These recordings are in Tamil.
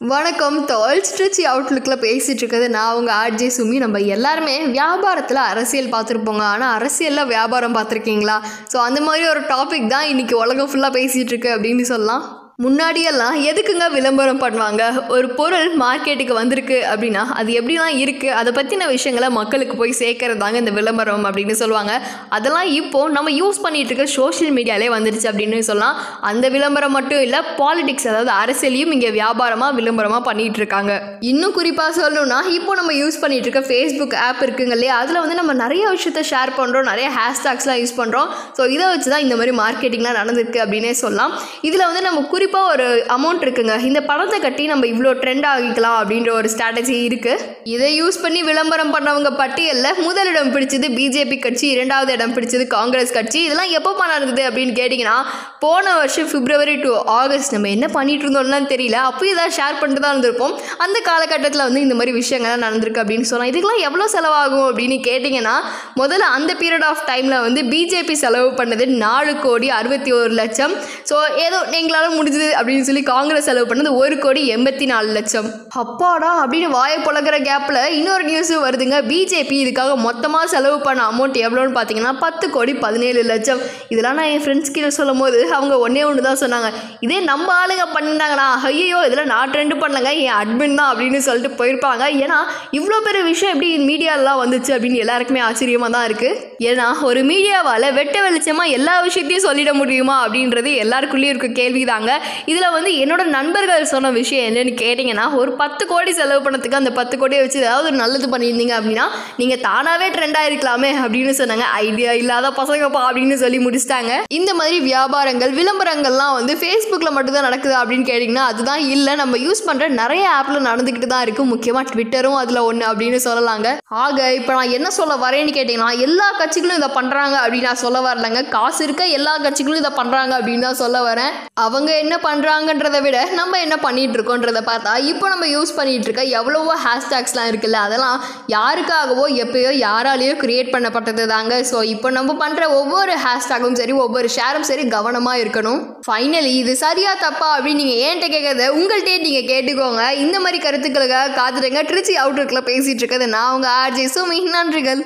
வணக்கம். டால் ஸ்ட்ரிச் அவுட்லுக்கில் பேசிகிட்டு இருக்கிறது நான் உங்கள் ஆர்ஜே சுமி. நம்ம எல்லாருமே வியாபாரத்தில் அரசியல் பார்த்துருப்போங்க. ஆனால் அரசியலில் வியாபாரம் பார்த்துருக்கீங்களா? ஸோ அந்த மாதிரி ஒரு டாபிக் தான் இன்றைக்கி உலகம் ஃபுல்லாக பேசிகிட்டு இருக்கு அப்படின்னு சொல்லலாம். முன்னாடியெல்லாம் எதுக்குங்க விளம்பரம் பண்ணுவாங்க? ஒரு பொருள் மார்க்கெட்டுக்கு வந்திருக்கு அப்படின்னா அது எப்படிலாம் இருக்குது அதை பற்றின விஷயங்களை மக்களுக்கு போய் சேர்க்கறது தாங்க இந்த விளம்பரம் அப்படின்னு சொல்லுவாங்க. அதெல்லாம் இப்போது நம்ம யூஸ் பண்ணிட்டு இருக்க சோஷியல் மீடியாலே வந்துடுச்சு அப்படின்னு சொல்லலாம். அந்த விளம்பரம் மட்டும் இல்லை பாலிடிக்ஸ் அதாவது அரசியலையும் இங்கே வியாபாரமாக விளம்பரமாக பண்ணிட்டு இருக்காங்க. இன்னும் குறிப்பாக சொல்லணும்னா இப்போ நம்ம யூஸ் பண்ணிட்டு இருக்க ஃபேஸ்புக் ஆப் இருக்குங்க இல்லையா? அதில் வந்து நம்ம நிறைய விஷயத்த ஷேர் பண்ணுறோம் நிறைய ஹேஷ்டாக்ஸ்லாம் யூஸ் பண்ணுறோம் ஸோ இதை வச்சு தான் இந்த மாதிரி மார்க்கெட்டிங்லாம் நடந்திருக்கு அப்படின்னே சொல்லலாம். இதில் வந்து நம்ம குறிப்பாக ஒரு அமௌண்ட் இருக்குங்க. இந்த பணத்தை கட்டி நம்ம இவ்வளோ ட்ரெண்ட் ஆகிக்கலாம் அப்படின்ற ஒரு ஸ்ட்ராட்டஜி இருக்குது இதை யூஸ் பண்ணி விளம்பரம் பண்ணவங்க பட்டியலில் முதலிடம் பிடிச்சது பிஜேபி கட்சி இரண்டாவது இடம் பிடிச்சது காங்கிரஸ் கட்சி. இதெல்லாம் எப்போ நடந்தது அப்படின்னு கேட்டிங்கன்னா போன வருஷம் பிப்ரவரி டு ஆகஸ்ட் நம்ம என்ன பண்ணிட்டு இருந்தோம்லாம் தெரியல. அப்போ இதாக ஷேர் பண்ணிட்டு தான் இருந்திருப்போம். அந்த காலகட்டத்தில் வந்து இந்த மாதிரி விஷயங்கள்லாம் நடந்திருக்கு அப்படின்னு சொன்னால் இதுக்கெல்லாம் எவ்வளோ செலவாகும்? அப்படின்னு கேட்டிங்கன்னா முதல்ல அந்த பீரியட் ஆஃப் டைமில் வந்து பிஜேபி செலவு பண்ணது நாலு கோடி அறுபத்தி ஒரு லட்சம். ஸோ ஏதோ எங்களால் முடிஞ்சது அப்படின்னு சொல்லி காங்கிரஸ் செலவு பண்ணது ஒரு கோடி எண்பத்தி நாலு லட்சம். அப்பாடா அப்படின்னு வாயை புழக்கிற கேப்பில் இன்னொரு நியூஸும் வருதுங்க. பிஜேபி இதுக்காக மொத்தமாக செலவு பண்ண அமௌண்ட் எவ்வளோன்னு பார்த்தீங்கன்னா பத்து கோடி பதினேழு லட்சம். இதெல்லாம் நான் என் ஃப்ரெண்ட்ஸ் கிட்ட சொல்லும் போது அவங்க ஒன்றே ஒன்று தான் சொன்னாங்க. இதே நம்ம ஆளுங்க பண்ணிட்டாங்கண்ணா ஐயோ இதில் நான் ட்ரெண்டு பண்ணலங்க. என் அட்மின் தான் அப்படின்னு சொல்லிட்டு போயிருப்பாங்க. ஏன்னா இவ்வளோ பெரிய விஷயம் எப்படி மீடியாலாம் வந்துச்சு அப்படின்னு எல்லாருக்குமே ஆச்சரியமாக தான் இருக்குது ஏன்னா ஒரு மீடியாவால் வெட்ட வெளிச்சமாக எல்லா விஷயத்தையும் சொல்லிட முடியுமா அப்படின்றது எல்லாருக்குள்ளேயும் இருக்க கேள்வி தாங்க இதில் வந்து என்னோட நண்பர்கள் சொன்ன விஷயம் என்னன்னு கேட்டிங்கன்னா ஒரு பத்து கோடி செலவு பண்ணதுக்கு அந்த பத்து கோடியை வச்சு ஏதாவது ஒரு நல்லது பண்ணியிருந்தீங்க அப்படின்னா நீங்கள் தானாகவே ட்ரெண்ட் ஆயிருக்கலாமே அப்படின்னு சொன்னாங்க. ஐடியா இல்லாத பசங்கப்பா அப்படின்னு சொல்லி முடிச்சிட்டாங்க. இந்த மாதிரி வியாபாரங்கள் விளம்பரங்கள்லாம் வந்து ஃபேஸ்புக்கில் மட்டும்தான் நடக்குது அப்படின்னு கேட்டிங்கன்னா அதுதான் இல்லை. நம்ம யூஸ் பண்ணுற நிறைய ஆப்பில் நடந்துக்கிட்டு தான் இருக்குது முக்கியமாக ட்விட்டரும் அதில் ஒன்று அப்படின்னு சொல்லலாங்க. ஆக இப்போ நான் என்ன சொல்ல வரேன்னு கேட்டிங்கன்னா எல்லா கட்சிகளும் இதை பண்ணுறாங்க அப்படின்னு நான் சொல்ல வரலங்க. காசு இருக்க எல்லா கட்சிகளும் இதை பண்ணுறாங்க அப்படின்னு தான் சொல்ல வரேன். அவங்க என்ன பண்ணுறாங்கன்றதை விட நம்ம என்ன பண்ணிட்டு இருக்கோன்றதை பார்த்தா இப்போ நம்ம யூஸ் பண்ணிட்டு இருக்க எவ்வளவோ ஹேஷ்டேக்ஸ்லாம் இருக்குல்ல அதெல்லாம் யாருக்காகவோ எப்பயோ யாராலேயோ கிரியேட் பண்ணப்பட்டது தாங்க. ஸோ இப்போ நம்ம பண்ணுற ஒவ்வொரு ஹேஷ்டேக்கும் சரி ஒவ்வொரு ஷேரும் சரி கவனமாக இருக்கணும். ஃபைனலி இது சரியா தப்பா அப்படின்னு நீங்கள் ஏன்ட்ட கேட்கறத உங்கள்கிட்டே நீங்கள் கேட்டுக்கோங்க. இந்த மாதிரி கருத்துக்களுக்காக காத்துடுங்க திருச்சி அவுட்லுக்கில் பேசிகிட்டு இருக்கிறது நான் உங்கள் ஆர்ஜே சுமி நன்றிகள்.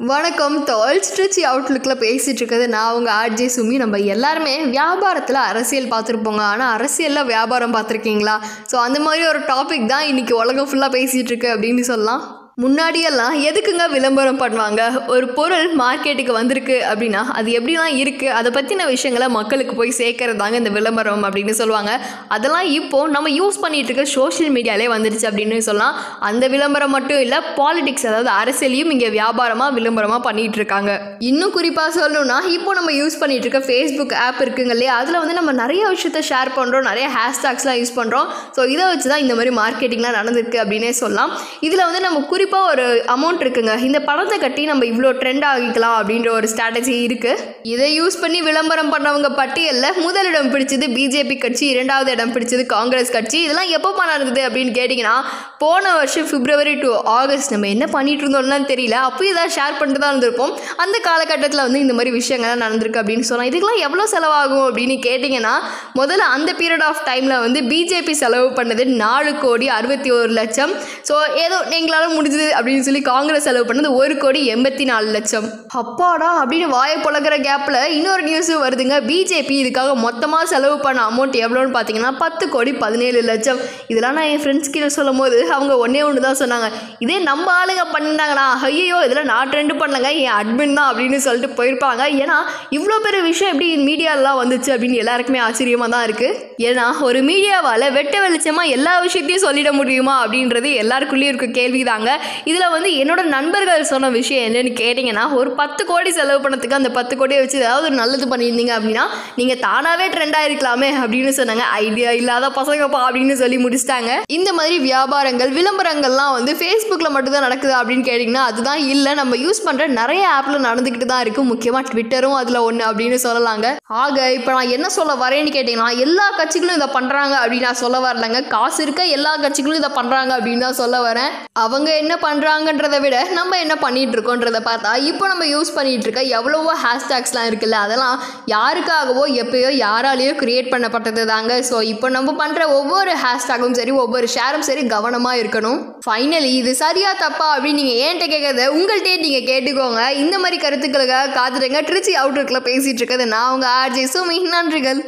வணக்கம். தோல் ஸ்ட்ரிச் அவுட்லுக்கில் பேசிகிட்டு இருக்கிறது நான் உங்கள் ஆர்ஜே சுமி. நம்ம எல்லாருமே வியாபாரத்தில் அரசியல் பார்த்துருப்போங்க. ஆனால் அரசியலில் வியாபாரம் பார்த்துருக்கீங்களா? ஸோ அந்த மாதிரி ஒரு டாபிக் தான் இன்றைக்கி உலகம் ஃபுல்லாக பேசிகிட்டு இருக்கு அப்படின்னு சொல்லலாம். முன்னாடியெல்லாம் எதுக்குங்க விளம்பரம் பண்ணுவாங்க? ஒரு பொருள் மார்க்கெட்டுக்கு வந்திருக்கு அப்படின்னா அது எப்படிலாம் இருக்குது அதை பற்றின விஷயங்களை மக்களுக்கு போய் சேர்க்கறது தாங்க இந்த விளம்பரம் அப்படின்னு சொல்லுவாங்க. அதெல்லாம் இப்போது நம்ம யூஸ் பண்ணிகிட்டு இருக்க சோஷியல் மீடியாலே வந்துடுச்சு அப்படின்னு சொல்லலாம். அந்த விளம்பரம் மட்டும் இல்லை பாலிடிக்ஸ் அதாவது அரசியலையும் இங்கே வியாபாரமாக விளம்பரமாக பண்ணிகிட்டு இருக்காங்க. இன்னும் குறிப்பாக சொல்லணும்னா இப்போ நம்ம யூஸ் பண்ணிகிட்டு இருக்க ஃபேஸ்புக் ஆப் இருக்குங்க இல்லையா? அதில் வந்து நம்ம நிறைய விஷயத்த ஷேர் பண்ணுறோம் நிறைய ஹேஷ்டாக்ஸ்லாம் யூஸ் பண்ணுறோம் ஸோ இதை வச்சு தான் இந்த மாதிரி மார்க்கெட்டிங்லாம் நடந்திருக்கு அப்படின்னே சொல்லலாம். இதில் வந்து நம்ம குறிப்பாக ஒரு அமௌண்ட் இருக்குங்க. இந்த பணத்தை கட்டி நம்ம இவ்வளோ ட்ரெண்ட் ஆகிக்கலாம் அப்படின்ற ஒரு ஸ்ட்ராட்டஜி இருக்குது இதை யூஸ் பண்ணி விளம்பரம் பண்ணவங்க பட்டியலில் முதலிடம் பிடிச்சது பிஜேபி கட்சி இரண்டாவது இடம் பிடிச்சது காங்கிரஸ் கட்சி. இதெல்லாம் எப்போ நடந்தது அப்படின்னு கேட்டிங்கன்னா போன வருஷம் பிப்ரவரி டு ஆகஸ்ட் நம்ம என்ன பண்ணிட்டு இருந்தோம்லாம் தெரியல. அப்போ இதாக ஷேர் பண்ணிட்டு தான் இருந்திருப்போம். அந்த காலகட்டத்தில் வந்து இந்த மாதிரி விஷயங்கள்லாம் நடந்திருக்கு அப்படின்னு சொன்னால் இதுக்கெல்லாம் எவ்வளோ செலவாகும் அப்படின்னு கேட்டிங்கன்னா முதல்ல அந்த பீரியட் ஆஃப் டைமில் வந்து பிஜேபி செலவு பண்ணது நாலு கோடி அறுபத்தி ஒரு லட்சம். ஸோ ஏதோ எங்களால் முடிஞ்ச முடிஞ்சது அப்படின்னு சொல்லி காங்கிரஸ் செலவு பண்ணது ஒரு கோடி எண்பத்தி நாலு லட்சம். அப்பாடா அப்படின்னு வாயை புழக்கிற கேப்பில் இன்னொரு நியூஸும் வருதுங்க. பிஜேபி இதுக்காக மொத்தமாக செலவு பண்ண அமௌண்ட் எவ்வளோன்னு பார்த்தீங்கன்னா பத்து கோடி பதினேழு லட்சம். இதெல்லாம் நான் என் ஃப்ரெண்ட்ஸ் கிட்ட சொல்லும் போது அவங்க ஒன்றே ஒன்று தான் சொன்னாங்க. இதே நம்ம ஆளுங்க பண்ணிட்டாங்கண்ணா ஐயோ இதில் நான் ட்ரெண்டு பண்ணலங்க. என் அட்மின் தான் அப்படின்னு சொல்லிட்டு போயிருப்பாங்க. ஏன்னா இவ்வளோ பெரிய விஷயம் எப்படி மீடியாலெலாம் வந்துச்சு அப்படின்னு எல்லாருக்குமே ஆச்சரியமாக தான் இருக்குது ஏன்னா ஒரு மீடியாவால் வெட்ட வெளிச்சமாக எல்லா விஷயத்தையும் சொல்லிட முடியுமா அப்படின்றது எல்லாருக்குள்ளேயும் இருக்க கேள்வி தாங்க இதில் வந்து என்னோட நண்பர்கள் சொன்ன விஷயம் என்னென்னு கேட்டிங்கன்னா ஒரு பத்து கோடி செலவு பண்ணதுக்கு அந்த பத்து கோடியை வச்சு ஏதாவது ஒரு நல்லது பண்ணியிருந்தீங்க அப்படின்னா நீங்கள் தானாகவே ட்ரெண்டாக இருக்கலாமே அப்படின்னு சொன்னாங்க. ஐடியா இல்லாத பசங்கப்பா அப்படின்னு சொல்லி முடிச்சிட்டாங்க. இந்த மாதிரி வியாபாரங்கள் விளம்பரங்கள்லாம் வந்து ஃபேஸ்புக்கில் மட்டும்தான் நடக்குது அப்படின்னு கேட்டிங்கன்னா அதுதான் இல்லை. நம்ம யூஸ் பண்ணுற நிறைய ஆப்பில் நடந்துக்கிட்டு தான் இருக்குது முக்கியமாக ட்விட்டரும் அதில் ஒன்று அப்படின்னு சொல்லலாங்க. ஆக இப்போ நான் என்ன சொல்ல வரேன்னு கேட்டிங்கன்னா எல்லா கட்சிகளும் இதை பண்ணுறாங்க அப்படின்னு நான் சொல்ல வரலங்க. காசு இருக்க எல்லா கட்சிகளும் இதை பண்ணுறாங்க அப்படின்னு தான் சொல்ல வரேன். அவங்க என்ன பண்ணுறாங்கன்றதை விட நம்ம என்ன பண்ணிகிட்டு இருக்கோன்றதை பார்த்தா இப்போ நம்ம யூஸ் பண்ணிகிட்டு இருக்க எவ்வளவோ ஹேஷ்டேக்ஸ்லாம் இருக்குல்ல அதெல்லாம் யாருக்காகவோ எப்பயோ யாராலேயோ க்ரியேட் பண்ணப்பட்டது தாங்க. ஸோ இப்போ நம்ம பண்ணுற ஒவ்வொரு ஹேஷ்டேக்கும் சரி ஒவ்வொரு ஷேரும் சரி கவனமாக இருக்கணும். ஃபைனலி இது சரியா தப்பா அப்படின்னு நீங்கள் ஏன்ட்ட கேட்கறத உங்கள்கிட்டயே நீங்கள் கேட்டுக்கோங்க. இந்த மாதிரி கருத்துக்களுக்காக காத்துடுங்க திருச்சி அவுட்லுக்கில் பேசிகிட்டு இருக்கிறது நான் உங்கள் ஆர்ஜே சுமி நன்றிகள்.